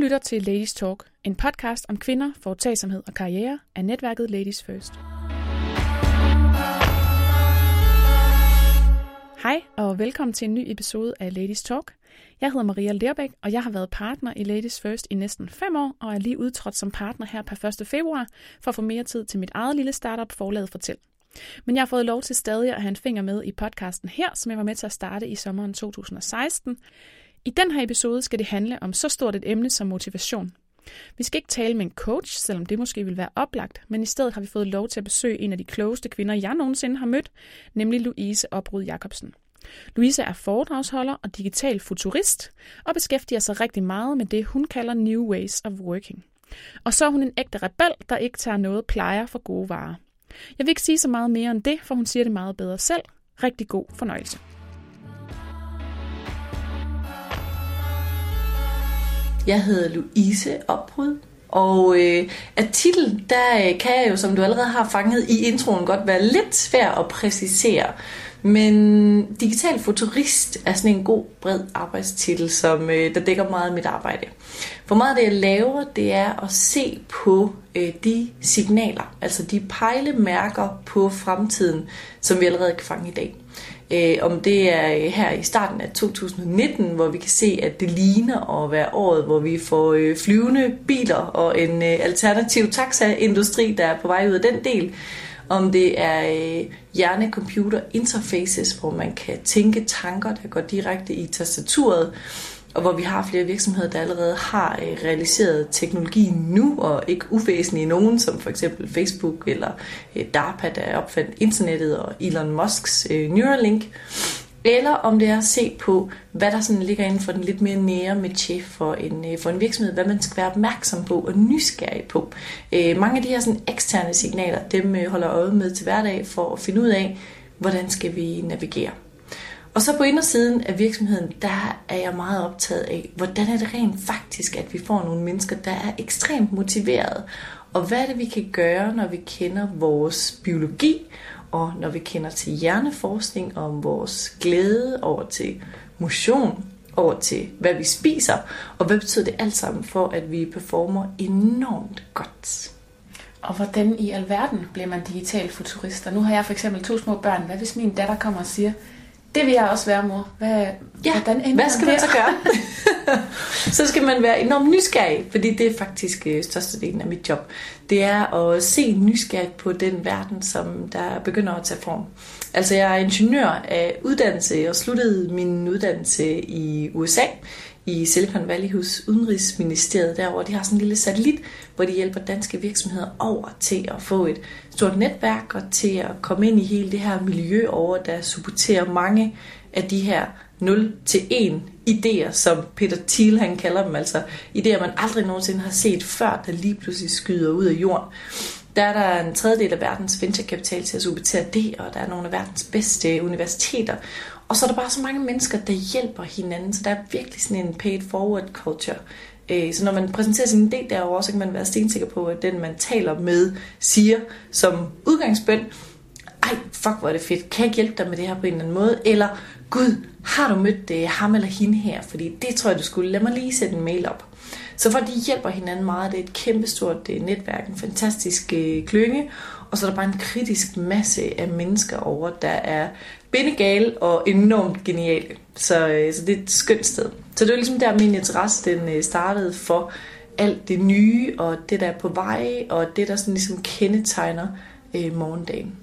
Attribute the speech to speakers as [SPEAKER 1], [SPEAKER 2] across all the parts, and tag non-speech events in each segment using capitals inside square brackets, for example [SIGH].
[SPEAKER 1] lytter til Ladies Talk, en podcast om kvinder, foretagsomhed og karriere af netværket Ladies First. Hej og velkommen til en ny episode af Ladies Talk. Jeg hedder Maria Lerbæk, og jeg har været partner i Ladies First i næsten fem år, og er lige udtrådt som partner her per 1. februar, for at få mere tid til mit eget lille startup forlaget Fortæl. Men jeg har fået lov til stadig at have en finger med i podcasten her, som jeg var med til at starte i sommeren 2016. I den her episode skal det handle om så stort et emne som motivation. Vi skal ikke tale med en coach, selvom det måske vil være oplagt, men i stedet har vi fået lov til at besøge en af de klogeste kvinder, jeg nogensinde har mødt, nemlig Louise Oprud Jacobsen. Louise er foredragsholder og digital futurist og beskæftiger sig rigtig meget med det, hun kalder New Ways of Working. Og så er hun en ægte rebel, der ikke tager noget plejer for gode varer. Jeg vil ikke sige så meget mere end det, for hun siger det meget bedre selv. Rigtig god fornøjelse.
[SPEAKER 2] Jeg hedder Louise Opbrud, og øh, af titel, der øh, kan jeg jo, som du allerede har fanget i introen, godt være lidt svær at præcisere. Men digital futurist er sådan en god, bred arbejdstitel, som øh, der dækker meget af mit arbejde. For meget af det, jeg laver, det er at se på øh, de signaler, altså de pejlemærker på fremtiden, som vi allerede kan fange i dag. Øh, om det er øh, her i starten af 2019, hvor vi kan se, at det ligner at være året, hvor vi får øh, flyvende biler og en øh, alternativ taxaindustri, der er på vej ud af den del. Om det er øh, hjerne-computer interfaces, hvor man kan tænke tanker, der går direkte i tastaturet og hvor vi har flere virksomheder, der allerede har øh, realiseret teknologien nu, og ikke uvæsentlige nogen, som for eksempel Facebook eller øh, DARPA, der opfandt internettet, og Elon Musks øh, Neuralink. Eller om det er at se på, hvad der sådan ligger inden for den lidt mere nære med chef for en, øh, for en virksomhed, hvad man skal være opmærksom på og nysgerrig på. Øh, mange af de her sådan eksterne signaler, dem øh, holder øje med til hverdag for at finde ud af, hvordan skal vi navigere. Og så på indersiden af virksomheden, der er jeg meget optaget af, hvordan er det rent faktisk, at vi får nogle mennesker, der er ekstremt motiverede. Og hvad er det, vi kan gøre, når vi kender vores biologi, og når vi kender til hjerneforskning om vores glæde over til motion, over til hvad vi spiser, og hvad betyder det alt sammen for, at vi performer enormt godt.
[SPEAKER 1] Og hvordan i alverden bliver man digital futurist? Og nu har jeg for eksempel to små børn. Hvad hvis min datter kommer og siger, det vil jeg også være, mor. Hvad,
[SPEAKER 2] ja, hvordan hvad skal man så gøre? [LAUGHS] [LAUGHS] så skal man være enormt nysgerrig, fordi det er faktisk øh, størstedelen af mit job. Det er at se nysgerrigt på den verden, som der begynder at tage form. Altså jeg er ingeniør af uddannelse og sluttede min uddannelse i USA i Silicon Valley hos Udenrigsministeriet derovre. De har sådan en lille satellit, hvor de hjælper danske virksomheder over til at få et stort netværk og til at komme ind i hele det her miljø over, der supporterer mange af de her 0-1 idéer, som Peter Thiel han kalder dem, altså idéer, man aldrig nogensinde har set før, der lige pludselig skyder ud af jorden. Der er der en tredjedel af verdens venturekapital til at supportere det, og der er nogle af verdens bedste universiteter. Og så er der bare så mange mennesker, der hjælper hinanden, så der er virkelig sådan en paid forward culture. Øh, så når man præsenterer sin idé derovre, så kan man være stensikker på, at den man taler med siger som udgangsbøn, ej, fuck hvor er det fedt, kan jeg hjælpe dig med det her på en eller anden måde? Eller, gud, har du mødt det, ham eller hende her? Fordi det tror jeg, du skulle. Lad mig lige sætte en mail op. Så for de hjælper hinanden meget. Det er et kæmpestort øh, netværk, en fantastisk øh, klynge. Og så er der bare en kritisk masse af mennesker over, der er bindegale og enormt geniale. Så, øh, så det er et skønt sted. Så det er ligesom der, min interesse den øh, startede for alt det nye, og det der er på vej, og det der sådan ligesom kendetegner øh, morgendagen.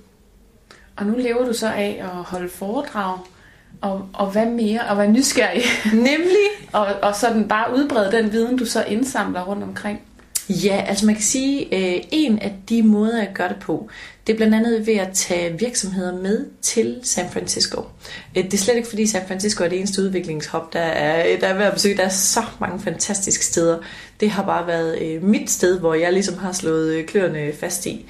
[SPEAKER 1] Og nu lever du så af at holde foredrag, og, og hvad mere? Og være nysgerrig. [LAUGHS]
[SPEAKER 2] Nemlig.
[SPEAKER 1] og, og sådan bare udbrede den viden, du så indsamler rundt omkring.
[SPEAKER 2] Ja, altså man kan sige, øh, en af de måder, jeg gør det på, det er blandt andet ved at tage virksomheder med til San Francisco. Øh, det er slet ikke fordi San Francisco er det eneste udviklingshop, der er, øh, der er ved at besøge. Der er så mange fantastiske steder. Det har bare været øh, mit sted, hvor jeg ligesom har slået kløerne fast i.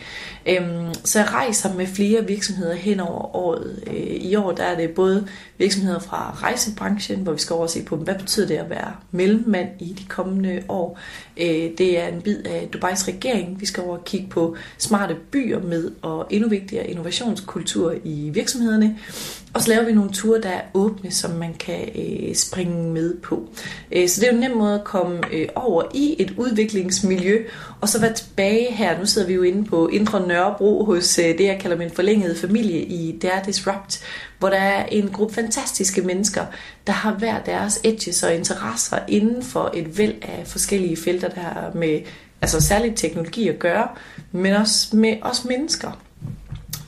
[SPEAKER 2] Øhm, så jeg rejser med flere virksomheder hen over året. I år der er det både virksomheder fra rejsebranchen, hvor vi skal over og se på, hvad betyder det at være mellemmand i de kommende år. Det er en bid af Dubais regering. Vi skal over og kigge på smarte byer med og endnu vigtigere innovationskultur i virksomhederne. Og så laver vi nogle ture, der er åbne, som man kan øh, springe med på. Øh, så det er jo en nem måde at komme øh, over i et udviklingsmiljø, og så være tilbage her. Nu sidder vi jo inde på Indre Nørrebro hos øh, det, jeg kalder min forlængede familie i Der Disrupt, hvor der er en gruppe fantastiske mennesker, der har hver deres edges og interesser inden for et væld af forskellige felter, der har med altså særligt teknologi at gøre, men også med os mennesker.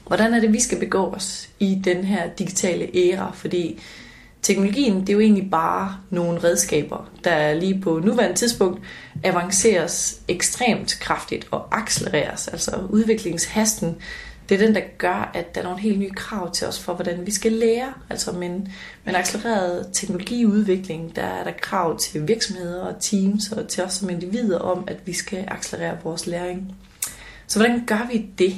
[SPEAKER 2] Hvordan er det, vi skal begå os i den her digitale æra? Fordi teknologien, det er jo egentlig bare nogle redskaber, der lige på nuværende tidspunkt avanceres ekstremt kraftigt og accelereres. Altså udviklingshasten, det er den, der gør, at der er nogle helt nye krav til os for, hvordan vi skal lære. Altså med en, med en accelereret teknologiudvikling, der er der krav til virksomheder og teams og til os som individer om, at vi skal accelerere vores læring. Så hvordan gør vi det?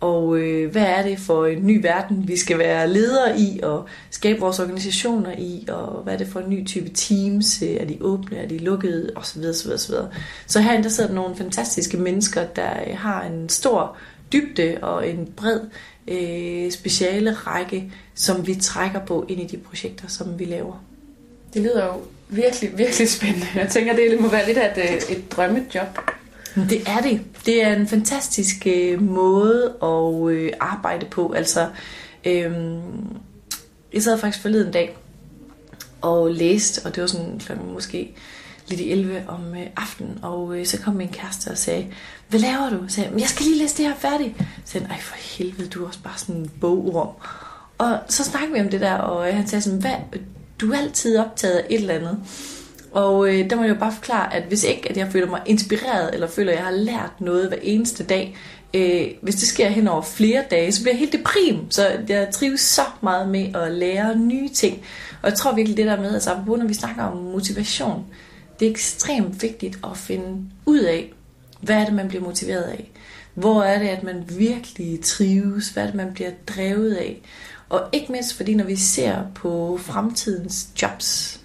[SPEAKER 2] Og øh, hvad er det for en ny verden, vi skal være ledere i og skabe vores organisationer i? Og hvad er det for en ny type teams? Øh, er de åbne? Er de lukkede? Og så videre, så videre, så videre. Så herinde der sidder nogle fantastiske mennesker, der øh, har en stor dybde og en bred øh, speciale række, som vi trækker på ind i de projekter, som vi laver.
[SPEAKER 1] Det lyder jo virkelig, virkelig spændende. Jeg tænker, det må være lidt af et, øh, et drømmejob.
[SPEAKER 2] Det er det. Det er en fantastisk øh, måde at øh, arbejde på. Altså, øh, jeg sad faktisk forleden dag og læste, og det var sådan klokken måske lidt i 11 om øh, aftenen, og øh, så kom min kæreste og sagde, hvad laver du? Så sagde jeg, jeg skal lige læse det her færdigt. Så sagde ej for helvede, du er også bare sådan en bogrum. Og så snakkede vi om det der, og han sagde sådan, hvad, du er altid optaget af et eller andet. Og øh, der må jeg jo bare forklare, at hvis ikke at jeg føler mig inspireret, eller føler, at jeg har lært noget hver eneste dag, øh, hvis det sker hen over flere dage, så bliver jeg helt deprim. Så jeg trives så meget med at lære nye ting. Og jeg tror virkelig det der med, altså når vi snakker om motivation, det er ekstremt vigtigt at finde ud af, hvad er det, man bliver motiveret af? Hvor er det, at man virkelig trives? Hvad er det, man bliver drevet af? Og ikke mindst, fordi når vi ser på fremtidens jobs,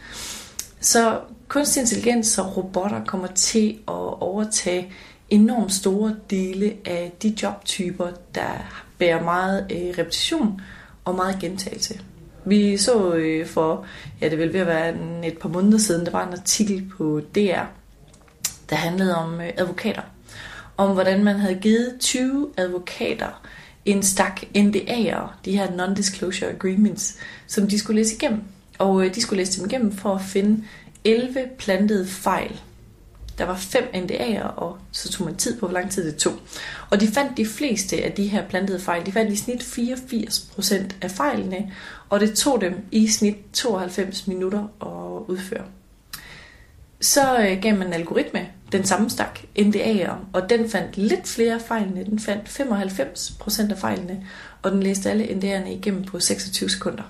[SPEAKER 2] så kunstig intelligens og robotter kommer til at overtage enormt store dele af de jobtyper, der bærer meget øh, repetition og meget gentagelse. Vi så øh, for, ja det vil ved at være en, et par måneder siden, der var en artikel på DR, der handlede om øh, advokater. Om hvordan man havde givet 20 advokater en stak NDA'er, de her Non-Disclosure Agreements, som de skulle læse igennem. Og øh, de skulle læse dem igennem for at finde 11 plantede fejl. Der var fem NDA'er, og så tog man tid på, hvor lang tid det tog. Og de fandt de fleste af de her plantede fejl. De fandt i snit 84% af fejlene, og det tog dem i snit 92 minutter at udføre. Så øh, gav man en algoritme, den samme stak NDA'er, og den fandt lidt flere fejlene. Den fandt 95% af fejlene, og den læste alle NDA'erne igennem på 26 sekunder.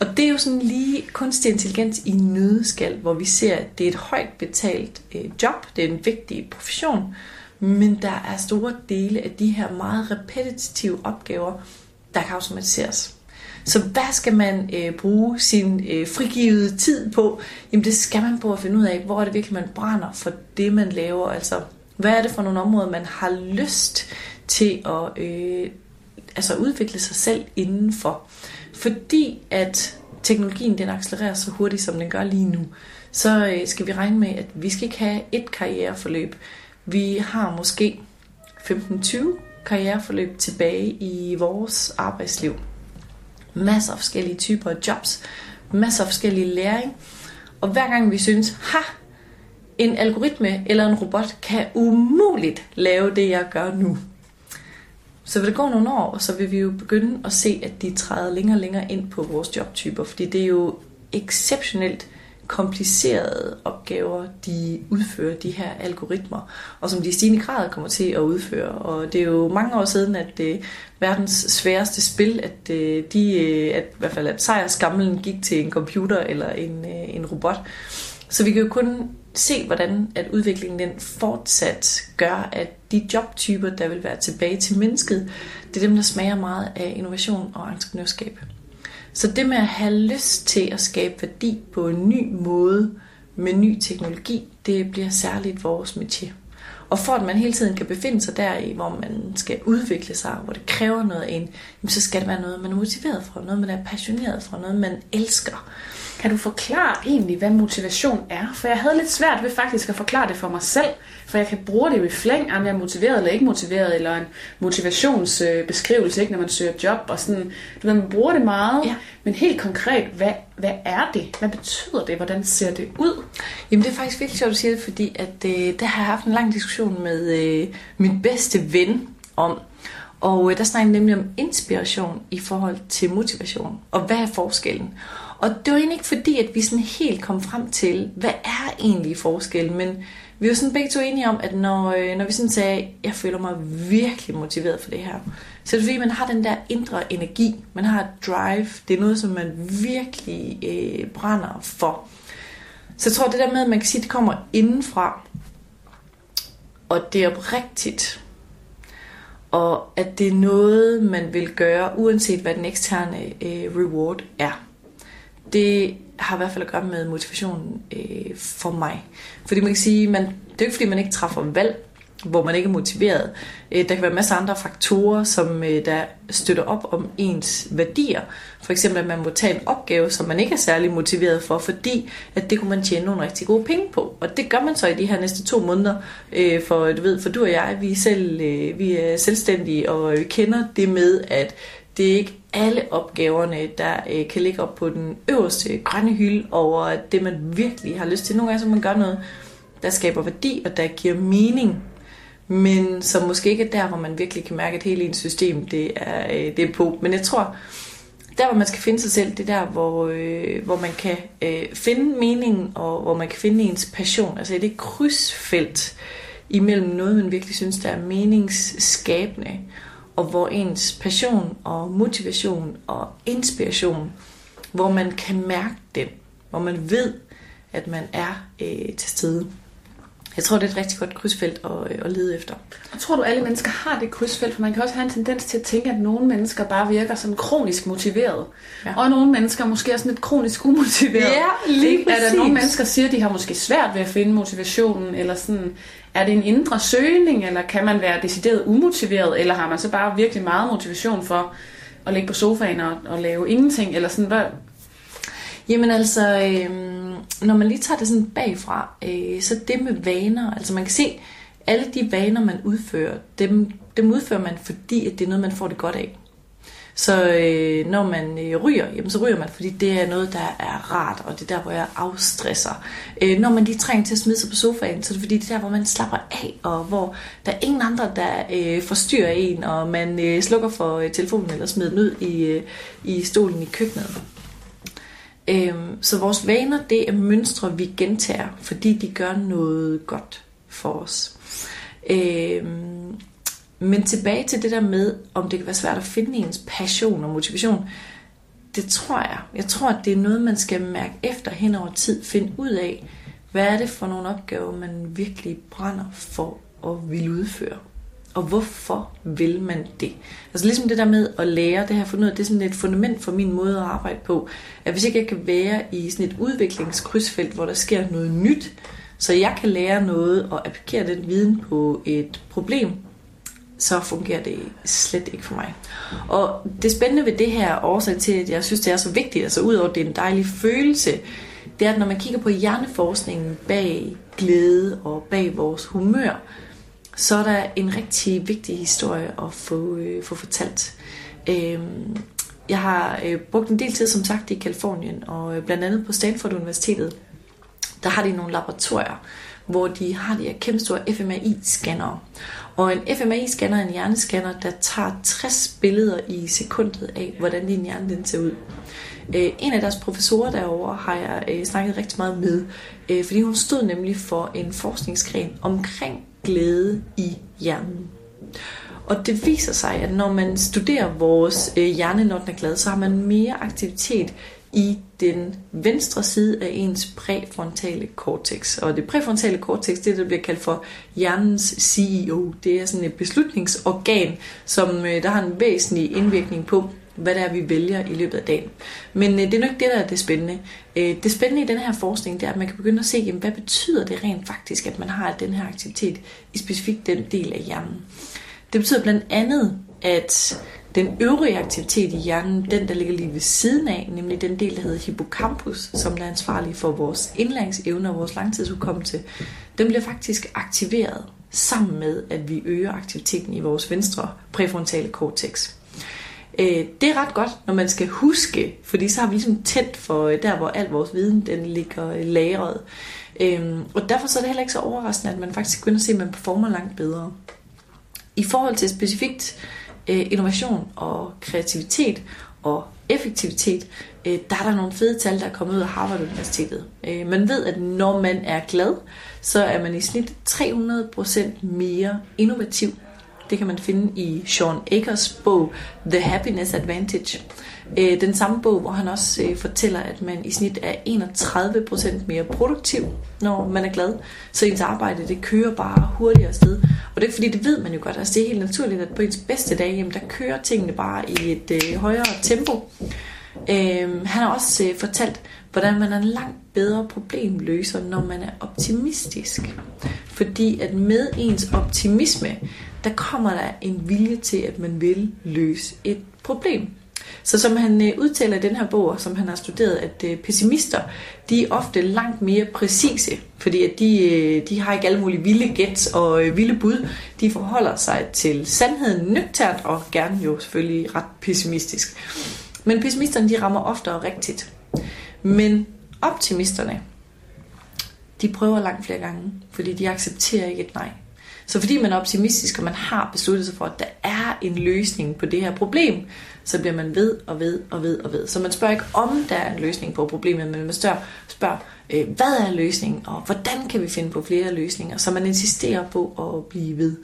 [SPEAKER 2] Og det er jo sådan lige kunstig intelligens i nødskal, hvor vi ser, at det er et højt betalt øh, job, det er en vigtig profession, men der er store dele af de her meget repetitive opgaver, der kan automatiseres. Så hvad skal man øh, bruge sin øh, frigivede tid på? Jamen det skal man på at finde ud af, hvor er det virkelig, man brænder for det, man laver. Altså, hvad er det for nogle områder, man har lyst til at øh, altså udvikle sig selv indenfor? Fordi at teknologien den accelererer så hurtigt, som den gør lige nu, så øh, skal vi regne med, at vi skal ikke have et karriereforløb. Vi har måske 15-20 karriereforløb tilbage i vores arbejdsliv. Masser af forskellige typer af jobs, masser af forskellige læring. Og hver gang vi synes, ha, en algoritme eller en robot kan umuligt lave det, jeg gør nu, så vil det gå nogle år, så vil vi jo begynde at se, at de træder længere og længere ind på vores jobtyper, fordi det er jo exceptionelt komplicerede opgaver, de udfører, de her algoritmer, og som de i stigende grad kommer til at udføre. Og det er jo mange år siden, at det verdens sværeste spil, at, øh, de, øh, at, i hvert fald at sejrskamlen gik til en computer eller en, en robot. Så vi kan jo kun se, hvordan at udviklingen den fortsat gør, at de jobtyper, der vil være tilbage til mennesket, det er dem, der smager meget af innovation og entreprenørskab. Så det med at have lyst til at skabe værdi på en ny måde med ny teknologi, det bliver særligt vores metier. Og for at man hele tiden kan befinde sig der i, hvor man skal udvikle sig, hvor det kræver noget af en, så skal det være noget, man er motiveret for, noget man er passioneret for, noget man elsker.
[SPEAKER 1] Kan du forklare egentlig, hvad motivation er? For jeg havde lidt svært ved faktisk at forklare det for mig selv, for jeg kan bruge det i flæng, om jeg er motiveret eller ikke motiveret, eller en motivationsbeskrivelse, ikke, når man søger job, og sådan, du ved, man bruger det meget, ja. men helt konkret, hvad, hvad er det? Hvad betyder det? Hvordan ser det ud?
[SPEAKER 2] Jamen det er faktisk virkelig sjovt, at sige det, fordi at, øh, der har jeg haft en lang diskussion med øh, min bedste ven om, og øh, der snakker nemlig om inspiration i forhold til motivation, og hvad er forskellen? Og det var egentlig ikke fordi, at vi sådan helt kom frem til, hvad er egentlig forskellen, men vi var sådan begge to enige om, at når, øh, når vi sådan sagde, jeg føler mig virkelig motiveret for det her, så er det fordi, man har den der indre energi, man har et drive, det er noget, som man virkelig øh, brænder for. Så jeg tror, det der med, at man kan sige, at det kommer indenfra, og det er oprigtigt, og at det er noget, man vil gøre, uanset hvad den eksterne øh, reward er det har i hvert fald at gøre med motivation øh, for mig. Fordi man kan sige, man, det er ikke fordi, man ikke træffer valg, hvor man ikke er motiveret. Øh, der kan være masser af andre faktorer, som øh, der støtter op om ens værdier. For eksempel, at man må tage en opgave, som man ikke er særlig motiveret for, fordi at det kunne man tjene nogle rigtig gode penge på. Og det gør man så i de her næste to måneder. Øh, for du ved, for du og jeg, vi er, selv, øh, vi er selvstændige, og vi kender det med, at det er ikke alle opgaverne, der øh, kan ligge op på den øverste grønne hylde over det, man virkelig har lyst til. Nogle gange så man gør noget, der skaber værdi, og der giver mening, men som måske ikke er der, hvor man virkelig kan mærke, at hele ens system det er, øh, det er på. Men jeg tror, der hvor man skal finde sig selv, det er der, hvor, øh, hvor man kan øh, finde meningen og hvor man kan finde ens passion. Altså i det krydsfelt imellem noget, man virkelig synes, der er meningsskabende, og hvor ens passion og motivation og inspiration, hvor man kan mærke den, hvor man ved, at man er øh, til stede. Jeg tror, det er et rigtig godt krydsfelt at, øh, at lede efter.
[SPEAKER 1] Og tror du, alle mennesker har det krydsfelt? For man kan også have en tendens til at tænke, at nogle mennesker bare virker som kronisk motiveret. Ja. Og nogle mennesker måske er sådan lidt kronisk umotiveret.
[SPEAKER 2] Ja, lige præcis.
[SPEAKER 1] Er der nogle mennesker, der siger, at de har måske svært ved at finde motivationen, eller sådan, er det en indre søgning, eller kan man være decideret umotiveret, eller har man så bare virkelig meget motivation for at ligge på sofaen og, og lave ingenting, eller sådan, hvad?
[SPEAKER 2] Jamen altså, øh, når man lige tager det sådan bagfra, øh, så det med vaner, altså man kan se, alle de vaner, man udfører, dem, dem udfører man, fordi at det er noget, man får det godt af. Så øh, når man øh, ryger, jamen, så ryger man, fordi det er noget, der er rart, og det er der, hvor jeg afstresser. Øh, når man lige trænger til at smide sig på sofaen, så er det fordi, det er der, hvor man slapper af, og hvor der er ingen andre, der øh, forstyrrer en, og man øh, slukker for øh, telefonen eller smider den ud i, øh, i stolen i køkkenet. Øh, så vores vaner, det er mønstre, vi gentager, fordi de gør noget godt for os. Øh, men tilbage til det der med, om det kan være svært at finde ens passion og motivation, det tror jeg. Jeg tror, at det er noget, man skal mærke efter hen over tid. Finde ud af, hvad er det for nogle opgaver, man virkelig brænder for og vil udføre. Og hvorfor vil man det? Altså ligesom det der med at lære, det har jeg fundet ud af, det er sådan et fundament for min måde at arbejde på. At hvis ikke jeg kan være i sådan et udviklingskrydsfelt, hvor der sker noget nyt, så jeg kan lære noget og applikere den viden på et problem, så fungerer det slet ikke for mig. Og det spændende ved det her årsag til, at jeg synes, det er så vigtigt, altså udover det er en dejlig følelse, det er, at når man kigger på hjerneforskningen bag glæde og bag vores humør, så er der en rigtig vigtig historie at få, øh, få fortalt. Øh, jeg har øh, brugt en del tid, som sagt, i Kalifornien, og øh, blandt andet på Stanford Universitetet, der har de nogle laboratorier, hvor de har de her kæmpe store fMRI-scannere. Og en fMRI-scanner er en hjernescanner, der tager 60 billeder i sekundet af, hvordan din hjerne den ser ud. Øh, en af deres professorer derovre har jeg øh, snakket rigtig meget med, øh, fordi hun stod nemlig for en forskningsgren omkring glæde i hjernen. Og det viser sig, at når man studerer vores hjerne, når den er glad, så har man mere aktivitet i den venstre side af ens præfrontale cortex. Og det præfrontale cortex, det er det, der bliver kaldt for hjernens CEO. Det er sådan et beslutningsorgan, som øh, der har en væsentlig indvirkning på, hvad det er, vi vælger i løbet af dagen. Men øh, det er nok det, der er det spændende. Øh, det spændende i den her forskning, det er, at man kan begynde at se, jamen, hvad betyder det rent faktisk, at man har den her aktivitet i specifikt den del af hjernen. Det betyder blandt andet, at den øvrige aktivitet i hjernen, den der ligger lige ved siden af, nemlig den del, der hedder hippocampus, som er ansvarlig for vores indlæringsevne og vores langtidsudkommelse, den bliver faktisk aktiveret sammen med, at vi øger aktiviteten i vores venstre præfrontale cortex. Øh, det er ret godt, når man skal huske, fordi så har vi ligesom tændt for øh, der, hvor al vores viden den ligger øh, lagret. Og derfor så er det heller ikke så overraskende, at man faktisk begynder at se, at man performer langt bedre. I forhold til specifikt Øh, innovation og kreativitet og effektivitet, øh, der er der nogle fede tal, der er kommet ud af Harvard Universitetet. Øh, man ved, at når man er glad, så er man i snit 300% mere innovativ det kan man finde i Sean Akers bog The Happiness Advantage. Øh, den samme bog, hvor han også øh, fortæller, at man i snit er 31% mere produktiv, når man er glad. Så ens arbejde, det kører bare hurtigere sted. Og det er fordi, det ved man jo godt. Altså, det er helt naturligt, at på ens bedste dag, jamen, der kører tingene bare i et øh, højere tempo. Øh, han har også øh, fortalt, hvordan man er en langt bedre problemløser, når man er optimistisk. Fordi at med ens optimisme, der kommer der en vilje til, at man vil løse et problem. Så som han øh, udtaler i den her bog, som han har studeret, at øh, pessimister, de er ofte langt mere præcise, fordi at de, øh, de har ikke alle mulige vilde gæt og vilde bud. De forholder sig til sandheden nøgternt og gerne jo selvfølgelig ret pessimistisk. Men pessimisterne, de rammer ofte rigtigt. Men optimisterne, de prøver langt flere gange, fordi de accepterer ikke et nej. Så fordi man er optimistisk, og man har besluttet sig for, at der er en løsning på det her problem, så bliver man ved og ved og ved og ved. Så man spørger ikke, om der er en løsning på problemet, men man spørger, spørger øh, hvad er løsningen, og hvordan kan vi finde på flere løsninger, så man insisterer på at blive ved.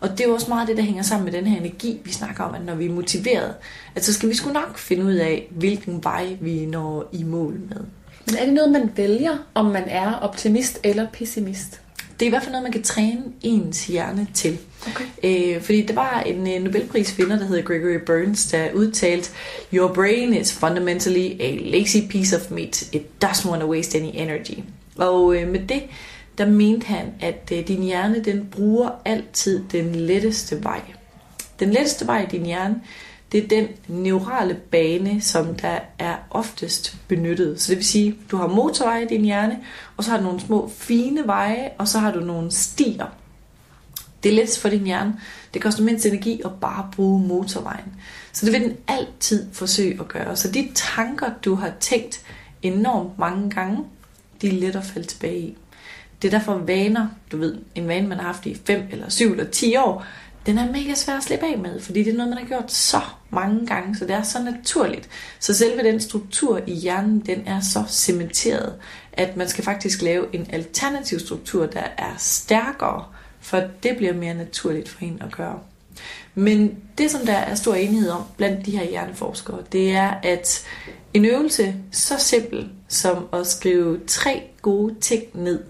[SPEAKER 2] Og det er jo også meget det, der hænger sammen med den her energi, vi snakker om, at når vi er motiveret, at så skal vi sgu nok finde ud af, hvilken vej vi når i mål med.
[SPEAKER 1] Men er det noget, man vælger, om man er optimist eller pessimist?
[SPEAKER 2] Det er i hvert fald noget, man kan træne ens hjerne til. Okay. Øh, fordi der var en uh, Nobelprisvinder, der hedder Gregory Burns, der udtalte, Your brain is fundamentally a lazy piece of meat. It doesn't want to waste any energy. Og øh, med det, der mente han, at øh, din hjerne, den bruger altid den letteste vej. Den letteste vej i din hjerne, det er den neurale bane, som der er oftest benyttet. Så det vil sige, du har motorveje i din hjerne, og så har du nogle små fine veje, og så har du nogle stier. Det er let for din hjerne. Det koster mindst energi at bare bruge motorvejen. Så det vil den altid forsøge at gøre. Så de tanker, du har tænkt enormt mange gange, de er let at falde tilbage i. Det er derfor vaner, du ved, en vane, man har haft i 5 eller 7 eller 10 år, den er mega svær at slippe af med, fordi det er noget, man har gjort så mange gange, så det er så naturligt. Så selve den struktur i hjernen, den er så cementeret, at man skal faktisk lave en alternativ struktur, der er stærkere, for det bliver mere naturligt for en at gøre. Men det, som der er stor enighed om blandt de her hjerneforskere, det er, at en øvelse så simpel som at skrive tre gode ting ned,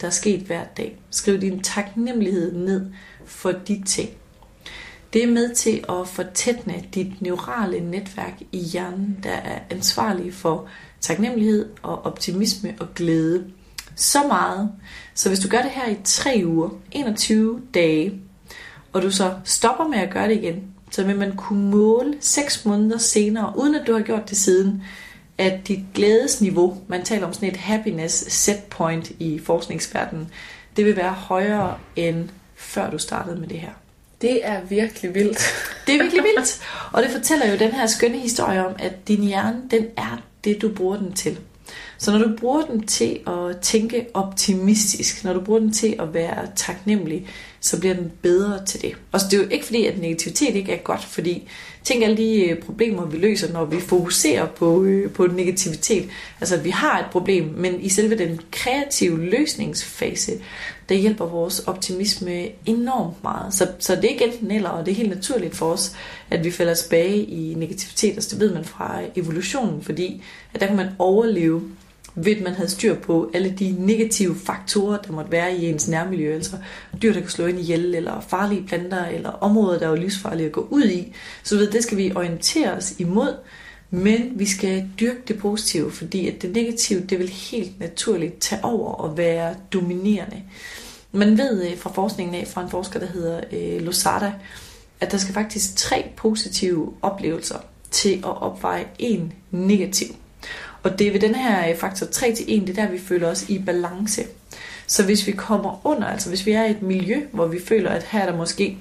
[SPEAKER 2] der er sket hver dag. Skriv din taknemmelighed ned for de ting. Det er med til at fortætne dit neurale netværk i hjernen, der er ansvarlig for taknemmelighed og optimisme og glæde. Så meget, så hvis du gør det her i 3 uger, 21 dage, og du så stopper med at gøre det igen, så vil man kunne måle 6 måneder senere, uden at du har gjort det siden, at dit glædesniveau, man taler om sådan et happiness set point i forskningsverdenen, det vil være højere end før du startede med det her.
[SPEAKER 1] Det er virkelig vildt.
[SPEAKER 2] det er virkelig vildt. Og det fortæller jo den her skønne historie om, at din hjerne, den er det, du bruger den til. Så når du bruger den til at tænke optimistisk, når du bruger den til at være taknemmelig, så bliver den bedre til det. Og det er jo ikke fordi, at negativitet ikke er godt, fordi tænk alle de øh, problemer, vi løser, når vi fokuserer på, øh, på negativitet. Altså, at vi har et problem, men i selve den kreative løsningsfase, der hjælper vores optimisme enormt meget. Så, så det er ikke enten eller, og det er helt naturligt for os, at vi falder tilbage i negativitet. og det ved man fra evolutionen, fordi at der kan man overleve ved at man havde styr på alle de negative faktorer, der måtte være i ens nærmiljø, altså dyr, der kan slå ind ihjel, eller farlige planter, eller områder, der er livsfarlige at gå ud i. Så ved, det skal vi orientere os imod, men vi skal dyrke det positive, fordi at det negative, det vil helt naturligt tage over og være dominerende. Man ved øh, fra forskningen af, fra en forsker, der hedder øh, Losada, at der skal faktisk tre positive oplevelser til at opveje en negativ. Og det er ved den her øh, faktor 3 til 1, det er der, vi føler os i balance. Så hvis vi kommer under, altså hvis vi er i et miljø, hvor vi føler, at her er der måske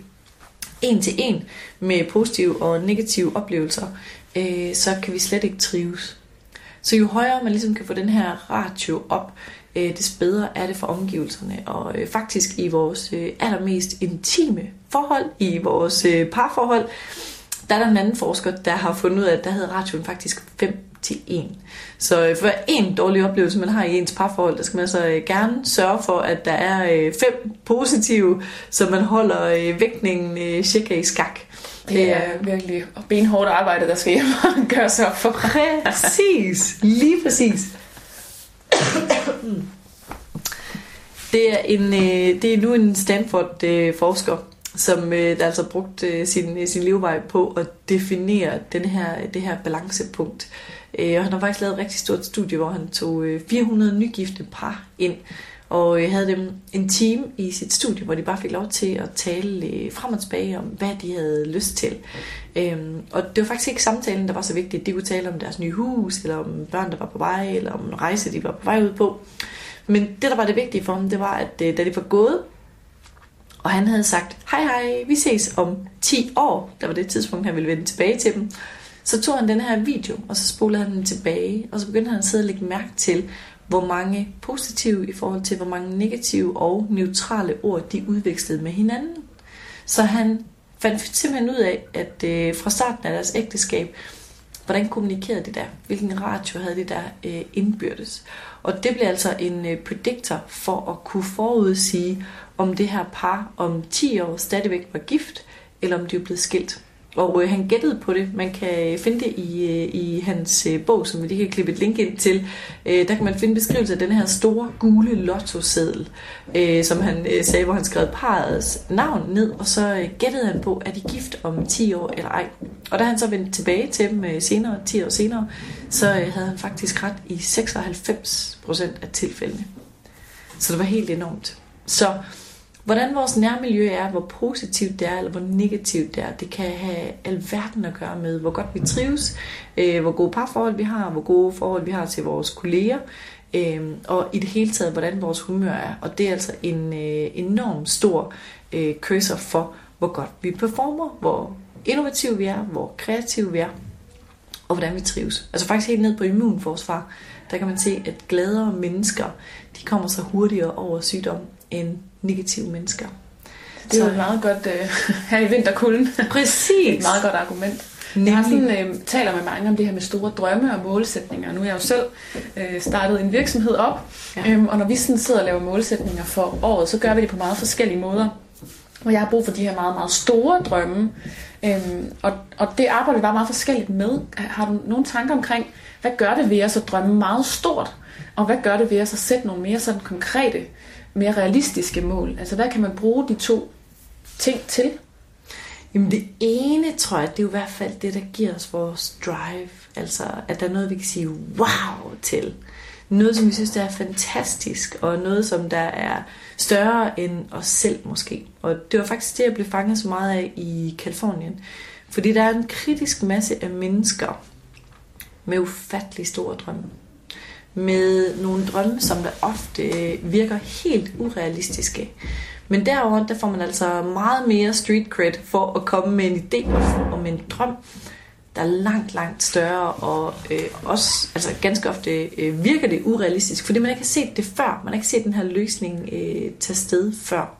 [SPEAKER 2] en til en med positive og negative oplevelser, øh, så kan vi slet ikke trives. Så jo højere man ligesom kan få den her ratio op, øh, des bedre er det for omgivelserne. Og øh, faktisk i vores øh, allermest intime forhold, i vores øh, parforhold, der er der en anden forsker, der har fundet ud af, at der havde ratioen faktisk 5 til 1. Så øh, for en dårlig oplevelse, man har i ens parforhold, der skal man så øh, gerne sørge for, at der er øh, fem positive, så man holder øh, vægtningen øh, cirka i skak.
[SPEAKER 1] Det er virkelig benhårdt arbejde, der skal hjem og [LAUGHS] gøre sig op for.
[SPEAKER 2] Præcis, lige præcis. Det er, en, øh, det er nu en Stanford-forsker, som øh, der altså brugt øh, sin, sin livvej på at definere den her, det her balancepunkt. Og han har faktisk lavet et rigtig stort studie, hvor han tog 400 nygifte par ind, og havde dem en team i sit studie, hvor de bare fik lov til at tale øh, frem og tilbage om, hvad de havde lyst til. Øhm, og det var faktisk ikke samtalen, der var så vigtig. De kunne tale om deres nye hus, eller om børn, der var på vej, eller om en rejse, de var på vej ud på. Men det, der var det vigtige for dem, det var, at øh, da de var gået, og han havde sagt, hej hej, vi ses om 10 år, der var det tidspunkt, han ville vende tilbage til dem, så tog han den her video, og så spolede han den tilbage, og så begyndte han at sidde og lægge mærke til, hvor mange positive i forhold til, hvor mange negative og neutrale ord, de udvekslede med hinanden. Så han fandt simpelthen ud af, at øh, fra starten af deres ægteskab, hvordan kommunikerede de der? Hvilken ratio havde de der øh, indbyrdes? Og det blev altså en øh, predictor for at kunne forudsige, om det her par om 10 år stadigvæk var gift, eller om de er blevet skilt. Og øh, han gættede på det. Man kan finde det i, øh, i hans øh, bog, som vi lige kan klippe et link ind til. Øh, der kan man finde beskrivelse af den her store gule lottoseddel, øh, som han øh, sagde, hvor han skrev parrets navn ned, og så øh, gættede han på, er de gift om 10 år eller ej. Og da han så vendte tilbage til dem øh, senere, 10 år senere, så øh, havde han faktisk ret i 96 procent af tilfældene. Så det var helt enormt. Så Hvordan vores nærmiljø er, hvor positivt det er, eller hvor negativt det er, det kan have alverden at gøre med, hvor godt vi trives, øh, hvor gode parforhold vi har, hvor gode forhold vi har til vores kolleger, øh, og i det hele taget, hvordan vores humør er. Og det er altså en øh, enorm stor øh, køser for, hvor godt vi performer, hvor innovative vi er, hvor kreative vi er, og hvordan vi trives. Altså faktisk helt ned på immunforsvar, der kan man se, at gladere mennesker, de kommer så hurtigere over sygdom end negative mennesker.
[SPEAKER 1] Det er jo et meget godt uh, [LAUGHS] her i vinterkulden.
[SPEAKER 2] Præcis.
[SPEAKER 1] et meget godt argument. Nemlig. Jeg sådan, øh, taler med mange om det her med store drømme og målsætninger. Nu er jeg jo selv øh, startet en virksomhed op, ja. øhm, og når vi sådan sidder og laver målsætninger for året, så gør vi det på meget forskellige måder. Og jeg har brug for de her meget, meget store drømme. Øhm, og, og det arbejder vi bare meget forskelligt med. Har du nogle tanker omkring, hvad gør det ved os at drømme meget stort? Og hvad gør det ved os at sætte nogle mere sådan konkrete mere realistiske mål? Altså hvad kan man bruge de to ting til?
[SPEAKER 2] Jamen det ene, tror jeg, det er jo i hvert fald det, der giver os vores drive. Altså at der er noget, vi kan sige wow til. Noget, som vi synes, der er fantastisk, og noget, som der er større end os selv måske. Og det var faktisk det, jeg blev fanget så meget af i Kalifornien. Fordi der er en kritisk masse af mennesker med ufattelig store drømme med nogle drømme, som der ofte virker helt urealistiske. Men derover der får man altså meget mere street cred for at komme med en idé om en drøm, der er langt, langt større, og øh, også altså ganske ofte øh, virker det urealistisk, fordi man ikke har set det før. Man har ikke set den her løsning øh, tage sted før.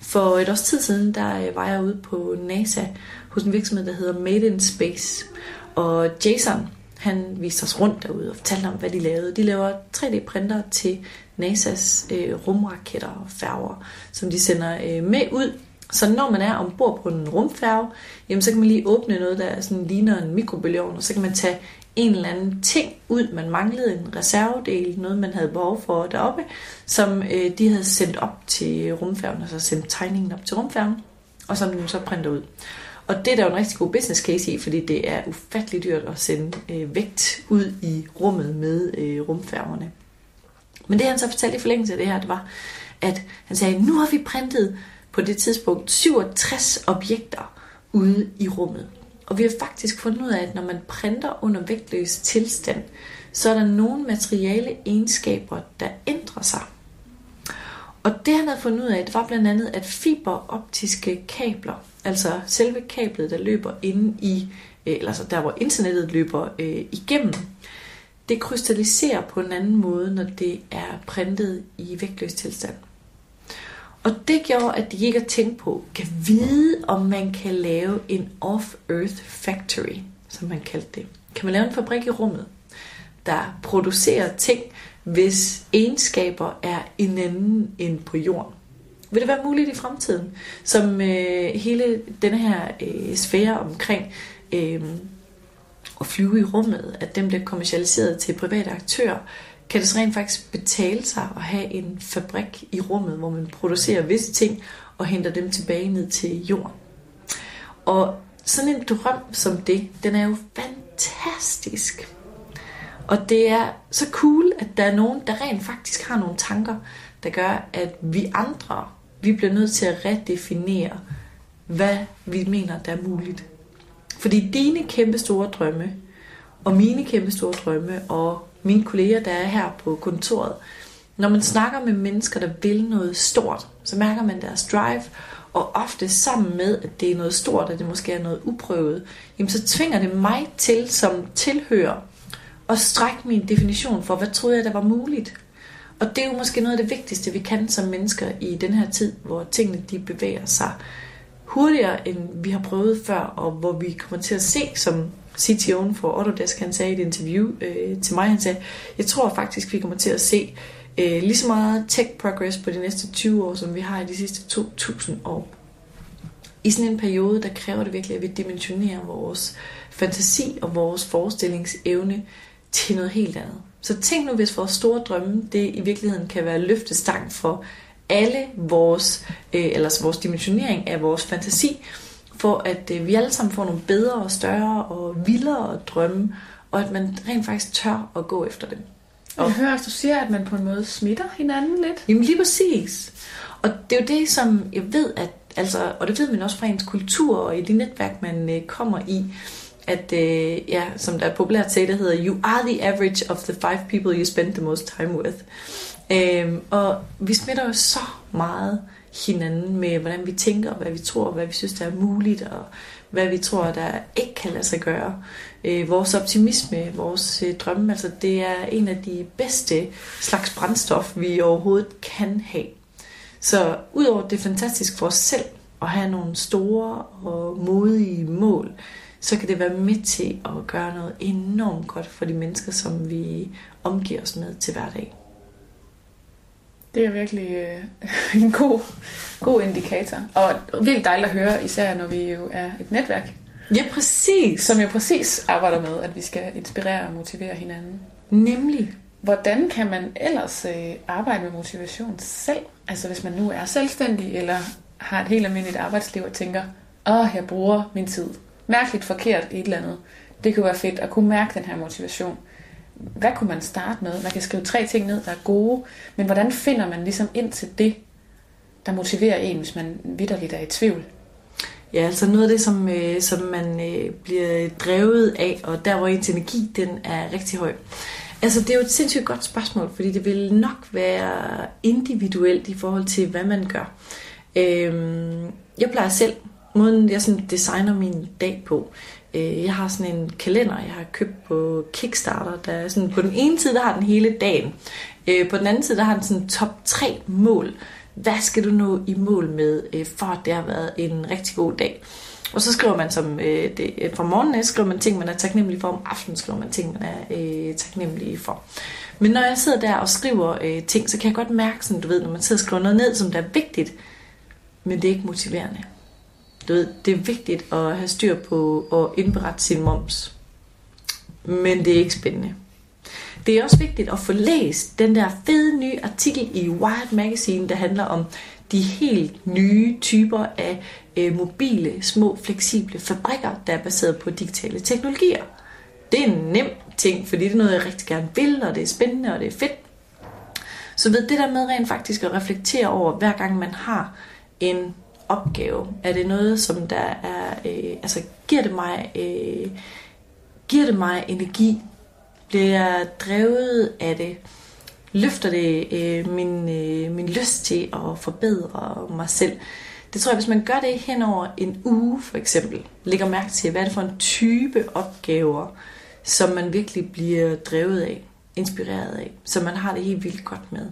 [SPEAKER 2] For et års tid siden, der øh, var jeg ude på NASA hos en virksomhed, der hedder Made in Space. Og Jason, han viste os rundt derude og fortalte om, hvad de lavede. De laver 3D-printer til NASA's øh, rumraketter og færger, som de sender øh, med ud Så når man er ombord på en rumfærge, jamen så kan man lige åbne noget, der sådan ligner en mikrobølgeovn, og så kan man tage en eller anden ting ud, man manglede en reservedel, noget man havde behov for deroppe, som øh, de havde sendt op til rumfærgen, altså sendt tegningen op til rumfærgen, og som den så printer ud. Og det er der jo en rigtig god business case i, fordi det er ufattelig dyrt at sende øh, vægt ud i rummet med øh, rumfærgerne. Men det han så fortalte i forlængelse af det her, det var, at han sagde, nu har vi printet på det tidspunkt 67 objekter ude i rummet. Og vi har faktisk fundet ud af, at når man printer under vægtløs tilstand, så er der nogle materiale egenskaber, der ændrer sig. Og det han havde fundet ud af, det var blandt andet, at fiberoptiske kabler, altså selve kablet, der løber inde i, øh, eller altså der hvor internettet løber øh, igennem, det krystalliserer på en anden måde, når det er printet i vægtløs tilstand. Og det gjorde, at de gik og tænkte på, kan vide, om man kan lave en off-earth factory, som man kaldte det. Kan man lave en fabrik i rummet, der producerer ting, hvis egenskaber er en anden end på jorden? Vil det være muligt i fremtiden? Som øh, hele denne her øh, sfære omkring øh, at flyve i rummet, at dem bliver kommercialiseret til private aktører, kan det så rent faktisk betale sig at have en fabrik i rummet, hvor man producerer visse ting og henter dem tilbage ned til jorden. Og sådan en drøm som det, den er jo fantastisk. Og det er så cool, at der er nogen, der rent faktisk har nogle tanker, der gør, at vi andre, vi bliver nødt til at redefinere, hvad vi mener, der er muligt. Fordi dine kæmpe store drømme, og mine kæmpe store drømme, og mine kolleger, der er her på kontoret, når man snakker med mennesker, der vil noget stort, så mærker man deres drive, og ofte sammen med, at det er noget stort, og det måske er noget uprøvet, jamen så tvinger det mig til som tilhører at strække min definition for, hvad troede jeg, der var muligt. Og det er jo måske noget af det vigtigste, vi kan som mennesker i den her tid, hvor tingene de bevæger sig hurtigere, end vi har prøvet før, og hvor vi kommer til at se, som CTO'en for Autodesk, han sagde i et interview øh, til mig, han sagde, jeg tror faktisk, vi kommer til at se øh, lige så meget tech progress på de næste 20 år, som vi har i de sidste 2000 år. I sådan en periode, der kræver det virkelig, at vi dimensionerer vores fantasi og vores forestillingsevne til noget helt andet. Så tænk nu, hvis vores store drømme, det i virkeligheden kan være løftestang for alle vores, øh, eller vores dimensionering af vores fantasi, for at øh, vi alle sammen får nogle bedre og større og vildere drømme, og at man rent faktisk tør at gå efter dem.
[SPEAKER 1] Og jeg hører også, du siger, at man på en måde smitter hinanden lidt.
[SPEAKER 2] Jamen lige præcis. Og det er jo det, som jeg ved, at, altså, og det ved man også fra ens kultur og i de netværk, man øh, kommer i, at øh, ja, som der er populært til, det hedder, you are the average of the five people you spend the most time with. Øhm, og vi smitter jo så meget hinanden med, hvordan vi tænker, hvad vi tror, hvad vi synes, der er muligt, og hvad vi tror, der ikke kan lade sig gøre. Øh, vores optimisme, vores øh, drømme, altså det er en af de bedste slags brændstof, vi overhovedet kan have. Så udover det er fantastisk for os selv at have nogle store og modige mål, så kan det være med til at gøre noget enormt godt for de mennesker, som vi omgiver os med til hverdag.
[SPEAKER 1] Det er virkelig øh, [LAUGHS] en god, god indikator. Og virkelig dejligt at høre, især når vi jo er et netværk.
[SPEAKER 2] Ja, præcis.
[SPEAKER 1] Som jo præcis arbejder med, at vi skal inspirere og motivere hinanden.
[SPEAKER 2] Nemlig.
[SPEAKER 1] Hvordan kan man ellers øh, arbejde med motivation selv? Altså hvis man nu er selvstændig, eller har et helt almindeligt arbejdsliv og tænker, åh, jeg bruger min tid mærkeligt forkert i et eller andet. Det kunne være fedt at kunne mærke den her motivation hvad kunne man starte med? Man kan skrive tre ting ned, der er gode, men hvordan finder man ligesom ind til det, der motiverer en, hvis man vidderligt er i tvivl?
[SPEAKER 2] Ja, altså noget af det, som, øh, som man øh, bliver drevet af, og der hvor ens energi, den er rigtig høj. Altså det er jo et sindssygt godt spørgsmål, fordi det vil nok være individuelt i forhold til, hvad man gør. Øh, jeg plejer selv, måden jeg sådan designer min dag på, øh, jeg har sådan en kalender, jeg har købt på Kickstarter, der er sådan, på den ene side, der har den hele dagen. Øh, på den anden side, der har den sådan top 3 mål. Hvad skal du nå i mål med, øh, for at det har været en rigtig god dag? Og så skriver man som det, fra morgenen skriver man ting, man er taknemmelig for. Om aftenen skriver man ting, man er øh, taknemmelig for. Men når jeg sidder der og skriver øh, ting, så kan jeg godt mærke, sådan, du ved, når man sidder og skriver noget ned, som der er vigtigt, men det er ikke motiverende. Du ved, det er vigtigt at have styr på at indberette sin moms, men det er ikke spændende. Det er også vigtigt at få læst den der fede nye artikel i Wired Magazine, der handler om de helt nye typer af øh, mobile, små, fleksible fabrikker, der er baseret på digitale teknologier. Det er en nem ting, fordi det er noget, jeg rigtig gerne vil, og det er spændende, og det er fedt. Så ved det der med rent faktisk at reflektere over, hver gang man har en opgave, er det noget, som der er, øh, altså giver det mig, øh, giver det mig energi, bliver jeg drevet af det, løfter det øh, min, øh, min lyst til at forbedre mig selv. Det tror jeg, hvis man gør det hen over en uge for eksempel, lægger mærke til, hvad er det for en type opgaver, som man virkelig bliver drevet af, inspireret af, som man har det helt vildt godt med.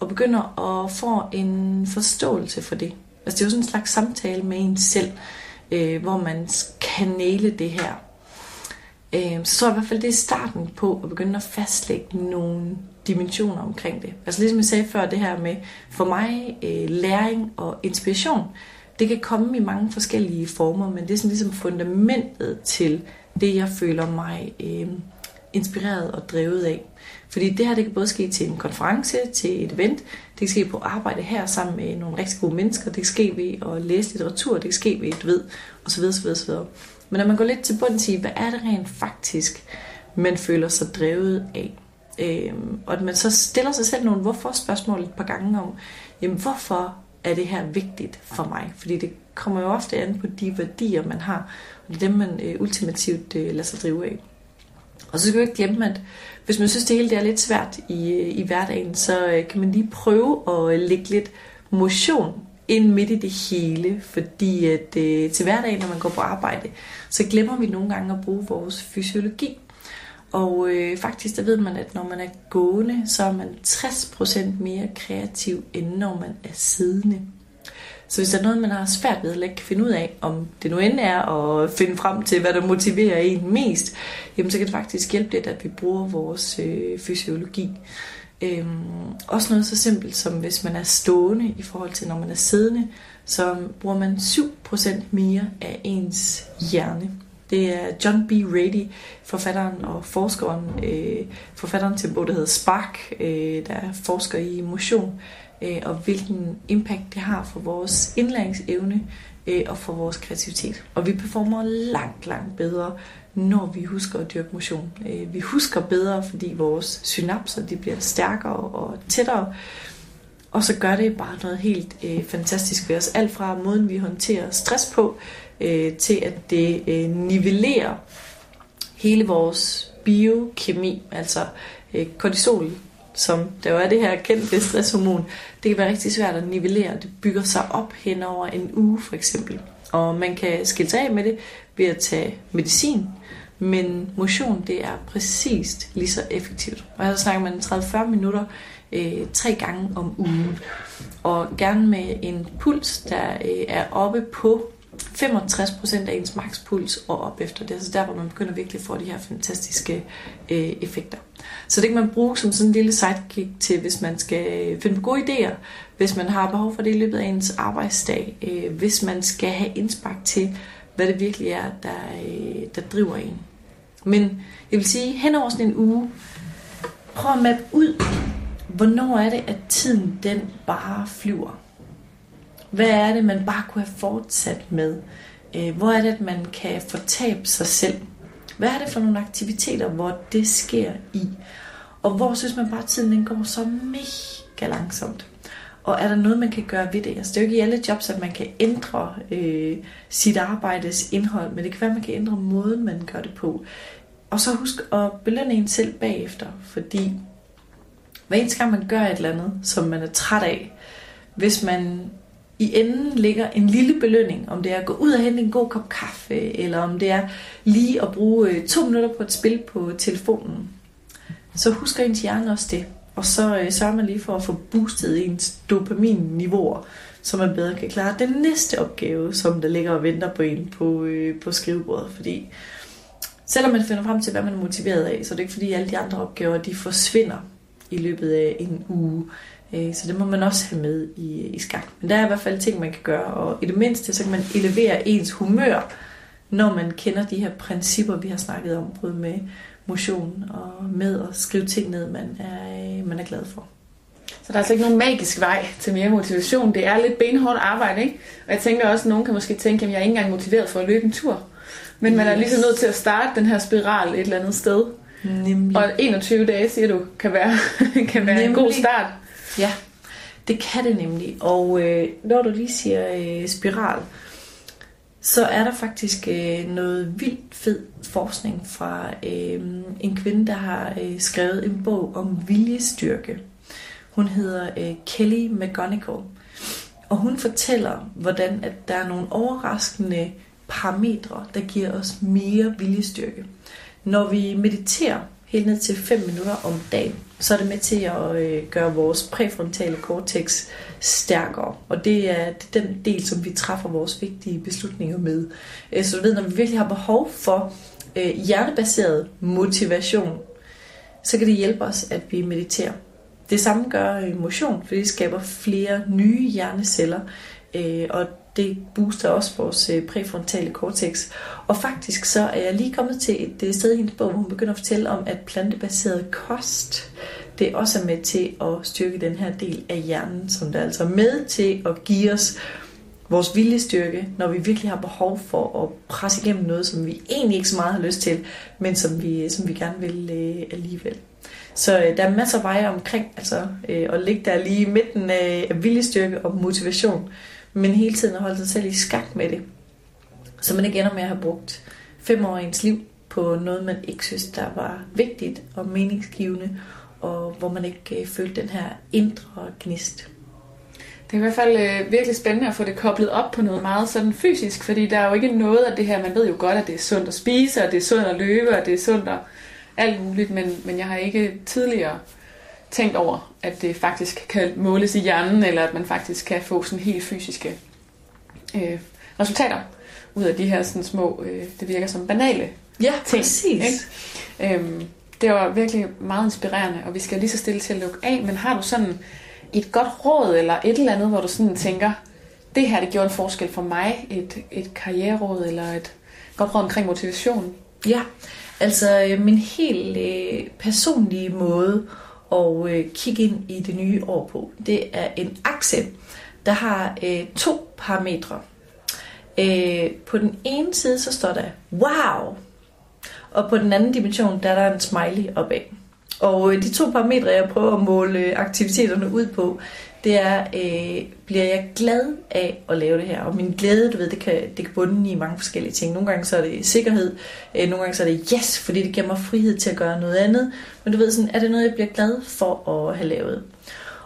[SPEAKER 2] Og begynder at få en forståelse for det. Altså det er jo sådan en slags samtale med en selv, øh, hvor man kan næle det her. Øh, så tror jeg i hvert fald, det er starten på at begynde at fastlægge nogle dimensioner omkring det. Altså ligesom jeg sagde før, det her med for mig øh, læring og inspiration, det kan komme i mange forskellige former, men det er sådan ligesom fundamentet til det, jeg føler mig øh, inspireret og drevet af. Fordi det her, det kan både ske til en konference, til et event, det kan ske på arbejde her sammen med nogle rigtig gode mennesker, det kan ske ved at læse litteratur, det kan ske ved et ved, osv. osv., osv. Men når man går lidt til bunds i, hvad er det rent faktisk, man føler sig drevet af? Øhm, og at man så stiller sig selv nogle hvorfor-spørgsmål et par gange om, jamen hvorfor er det her vigtigt for mig? Fordi det kommer jo ofte an på de værdier, man har, og det er dem, man øh, ultimativt øh, lader sig drive af. Og så skal vi ikke glemme, at hvis man synes, det hele det er lidt svært i, i hverdagen, så øh, kan man lige prøve at øh, lægge lidt motion ind midt i det hele, fordi at, øh, til hverdagen, når man går på arbejde, så glemmer vi nogle gange at bruge vores fysiologi. Og øh, faktisk der ved man, at når man er gående, så er man 60% mere kreativ, end når man er siddende. Så hvis der er noget, man har svært ved, eller ikke kan finde ud af, om det nu end er at finde frem til, hvad der motiverer en mest, jamen så kan det faktisk hjælpe lidt, at vi bruger vores øh, fysiologi. Øhm, også noget så simpelt som hvis man er stående i forhold til når man er siddende, så bruger man 7% mere af ens hjerne. Det er John B. Rady, forfatteren og forskeren, øh, forfatteren til både der hedder Spark, øh, der forsker i motion, øh, og hvilken impact det har for vores indlæringsevne øh, og for vores kreativitet. Og vi performer langt, langt bedre, når vi husker at dyrke motion. Øh, vi husker bedre, fordi vores synapser de bliver stærkere og tættere, og så gør det bare noget helt øh, fantastisk ved os. Alt fra måden, vi håndterer stress på, øh, til at det øh, nivellerer hele vores biokemi, altså øh, kortisol, som der jo er det her kendte stresshormon, det kan være rigtig svært at nivellere. Det bygger sig op hen over en uge for eksempel. Og man kan skille sig af med det ved at tage medicin, men motion det er præcist lige så effektivt. Og her snakker man 30-40 minutter øh, tre gange om ugen. Og gerne med en puls, der øh, er oppe på 65% af ens makspuls og op efter det. Altså, Så der, hvor man begynder virkelig at få de her fantastiske øh, effekter. Så det kan man bruge som sådan en lille sidekick til, hvis man skal øh, finde på gode idéer, hvis man har behov for det i løbet af ens arbejdsdag, øh, hvis man skal have indspark til, hvad det virkelig er, der, øh, der driver en. Men jeg vil sige, hen over sådan en uge, prøv at mappe ud, hvornår er det, at tiden den bare flyver. Hvad er det, man bare kunne have fortsat med? Øh, hvor er det, at man kan fortabe sig selv? Hvad er det for nogle aktiviteter, hvor det sker i? Og hvor synes man bare, at tiden den går så mega langsomt? Og er der noget, man kan gøre ved det? Altså, det er jo ikke i alle jobs, at man kan ændre øh, sit arbejdes indhold, men det kan være, at man kan ændre måden, man gør det på. Og så husk at belønne en selv bagefter, fordi hver eneste gang man gør et eller andet, som man er træt af, hvis man i enden ligger en lille belønning, om det er at gå ud og hente en god kop kaffe, eller om det er lige at bruge øh, to minutter på et spil på telefonen, så husker ens hjerne også det. Og så øh, sørger man lige for at få boostet ens dopaminniveauer, så man bedre kan klare den næste opgave, som der ligger og venter på en på, øh, på skrivebordet. Fordi selvom man finder frem til, hvad man er motiveret af, så er det ikke fordi alle de andre opgaver, de forsvinder. i løbet af en uge. Øh, så det må man også have med i, i skak. Men der er i hvert fald ting, man kan gøre, og i det mindste, så kan man elevere ens humør, når man kender de her principper, vi har snakket om, både med motion og med at skrive ting ned, man er, man er glad for.
[SPEAKER 1] Så der er altså ikke nogen magisk vej til mere motivation. Det er lidt benhårdt arbejde, ikke? Og jeg tænker også, at nogen kan måske tænke, at jeg er ikke engang motiveret for at løbe en tur. Men man er lige så nødt til at starte den her spiral et eller andet sted. Nemlig. Og 21 dage, siger du, kan være, [LAUGHS] kan være en god start.
[SPEAKER 2] Ja, det kan det nemlig. Og øh, når du lige siger øh, spiral, så er der faktisk øh, noget vildt fed forskning fra øh, en kvinde, der har øh, skrevet en bog om viljestyrke. Hun hedder øh, Kelly McGonigal. Og hun fortæller, hvordan at der er nogle overraskende parametre, der giver os mere viljestyrke. Når vi mediterer helt ned til 5 minutter om dagen, så er det med til at øh, gøre vores præfrontale cortex stærkere. Og det er den del, som vi træffer vores vigtige beslutninger med. Øh, så du ved, når vi virkelig har behov for øh, hjernebaseret motivation, så kan det hjælpe os, at vi mediterer. Det samme gør øh, motion, fordi det skaber flere nye hjerneceller, øh, og det booster også vores øh, præfrontale cortex. Og faktisk så er jeg lige kommet til et øh, sted i hendes bog, hvor hun begynder at fortælle om, at plantebaseret kost, det også er med til at styrke den her del af hjernen, som der altså er altså med til at give os vores viljestyrke, når vi virkelig har behov for at presse igennem noget, som vi egentlig ikke så meget har lyst til, men som vi, øh, som vi gerne vil øh, alligevel. Så øh, der er masser af veje omkring, altså øh, at ligge der lige i midten af viljestyrke og motivation, men hele tiden at holde sig selv i skak med det. Så man ikke ender med at have brugt fem år i ens liv på noget, man ikke synes, der var vigtigt og meningsgivende, og hvor man ikke øh, følte den her indre gnist.
[SPEAKER 1] Det er i hvert fald øh, virkelig spændende at få det koblet op på noget meget sådan fysisk, fordi der er jo ikke noget af det her, man ved jo godt, at det er sundt at spise, og det er sundt at løbe, og det er sundt at alt muligt, men, men jeg har ikke tidligere tænkt over, at det faktisk kan måles i hjernen, eller at man faktisk kan få sådan helt fysiske øh, resultater ud af de her sådan små, øh, det virker som banale
[SPEAKER 2] ja, ting. Præcis.
[SPEAKER 1] Ikke? Øhm, det var virkelig meget inspirerende, og vi skal lige så stille til at lukke af, men har du sådan et godt råd, eller et eller andet, hvor du sådan tænker, det her det gjorde en forskel for mig, et, et karriereråd, eller et godt råd omkring motivation?
[SPEAKER 2] Ja, altså øh, min helt øh, personlige måde og øh, kigge ind i det nye år på. Det er en akse, der har øh, to parametre. Øh, på den ene side så står der wow, og på den anden dimension der er der en smiley opad. Og øh, de to parametre, jeg prøver at måle øh, aktiviteterne ud på, det er, øh, bliver jeg glad af at lave det her? Og min glæde, du ved, det kan, det kan bunde i mange forskellige ting. Nogle gange så er det sikkerhed, øh, nogle gange så er det yes, fordi det giver mig frihed til at gøre noget andet. Men du ved, sådan, er det noget, jeg bliver glad for at have lavet?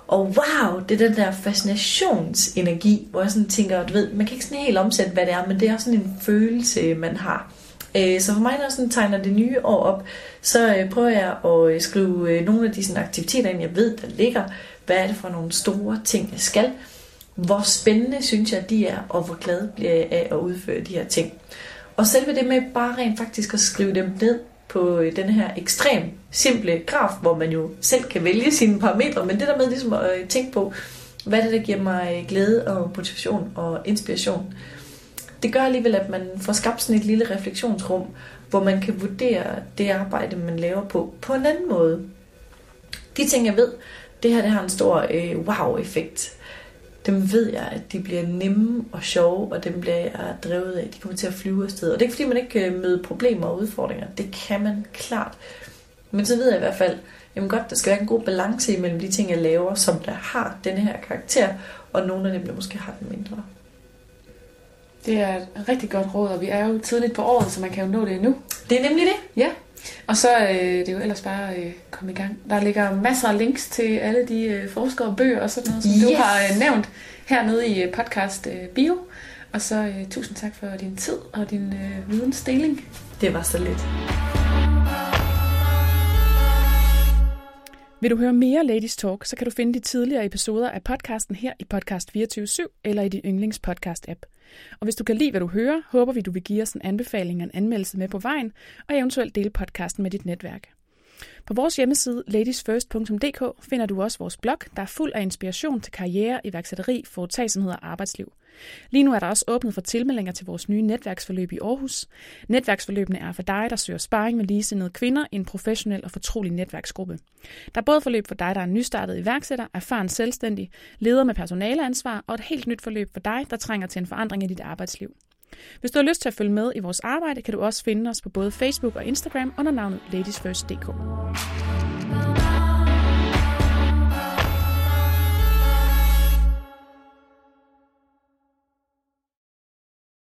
[SPEAKER 2] Og wow, det er den der fascinationsenergi, hvor jeg sådan tænker, du ved, man kan ikke sådan helt omsætte, hvad det er, men det er sådan en følelse, man har. Øh, så for mig, når jeg sådan tegner det nye år op, så øh, prøver jeg at øh, skrive nogle af de sådan aktiviteter ind, jeg ved, der ligger, hvad er det for nogle store ting, jeg skal? Hvor spændende synes jeg, de er, og hvor glad bliver jeg af at udføre de her ting. Og selve det med bare rent faktisk at skrive dem ned på øh, den her ekstrem simple graf, hvor man jo selv kan vælge sine parametre, men det der med ligesom at øh, tænke på, hvad er det, der giver mig øh, glæde og motivation og inspiration, det gør alligevel, at man får skabt sådan et lille refleksionsrum, hvor man kan vurdere det arbejde, man laver på, på en anden måde. De ting, jeg ved, det her det har en stor øh, wow-effekt. Dem ved jeg, at de bliver nemme og sjove, og dem bliver jeg drevet af. De kommer til at flyve afsted. Og det er ikke fordi, man ikke kan møde problemer og udfordringer. Det kan man klart. Men så ved jeg i hvert fald, jamen godt, der skal være en god balance imellem de ting, jeg laver, som der har denne her karakter, og nogle af dem, der måske har den mindre.
[SPEAKER 1] Det er et rigtig godt råd, og vi er jo tidligt på året, så man kan jo nå det nu.
[SPEAKER 2] Det er nemlig det.
[SPEAKER 1] Ja. Og så øh, det er jo ellers bare øh, komme i gang. Der ligger masser af links til alle de øh, forskere og bøger og sådan noget, som yes. du har øh, nævnt hernede i øh, podcast øh, bio. Og så øh, tusind tak for din tid og din øh, vidensdeling.
[SPEAKER 2] Det var så lidt.
[SPEAKER 1] Vil du høre mere Ladies Talk, så kan du finde de tidligere episoder af podcasten her i Podcast 24 eller i din yndlings podcast-app. Og hvis du kan lide, hvad du hører, håber vi, du vil give os en anbefaling og en anmeldelse med på vejen, og eventuelt dele podcasten med dit netværk. På vores hjemmeside ladiesfirst.dk finder du også vores blog, der er fuld af inspiration til karriere, iværksætteri, foretagsomhed og arbejdsliv. Lige nu er der også åbnet for tilmeldinger til vores nye netværksforløb i Aarhus. Netværksforløbene er for dig, der søger sparring med ligesindede kvinder i en professionel og fortrolig netværksgruppe. Der er både forløb for dig, der er nystartet iværksætter, erfaren selvstændig, leder med personaleansvar og et helt nyt forløb for dig, der trænger til en forandring i dit arbejdsliv. Hvis du har lyst til at følge med i vores arbejde, kan du også finde os på både Facebook og Instagram under navnet ladiesfirst.dk.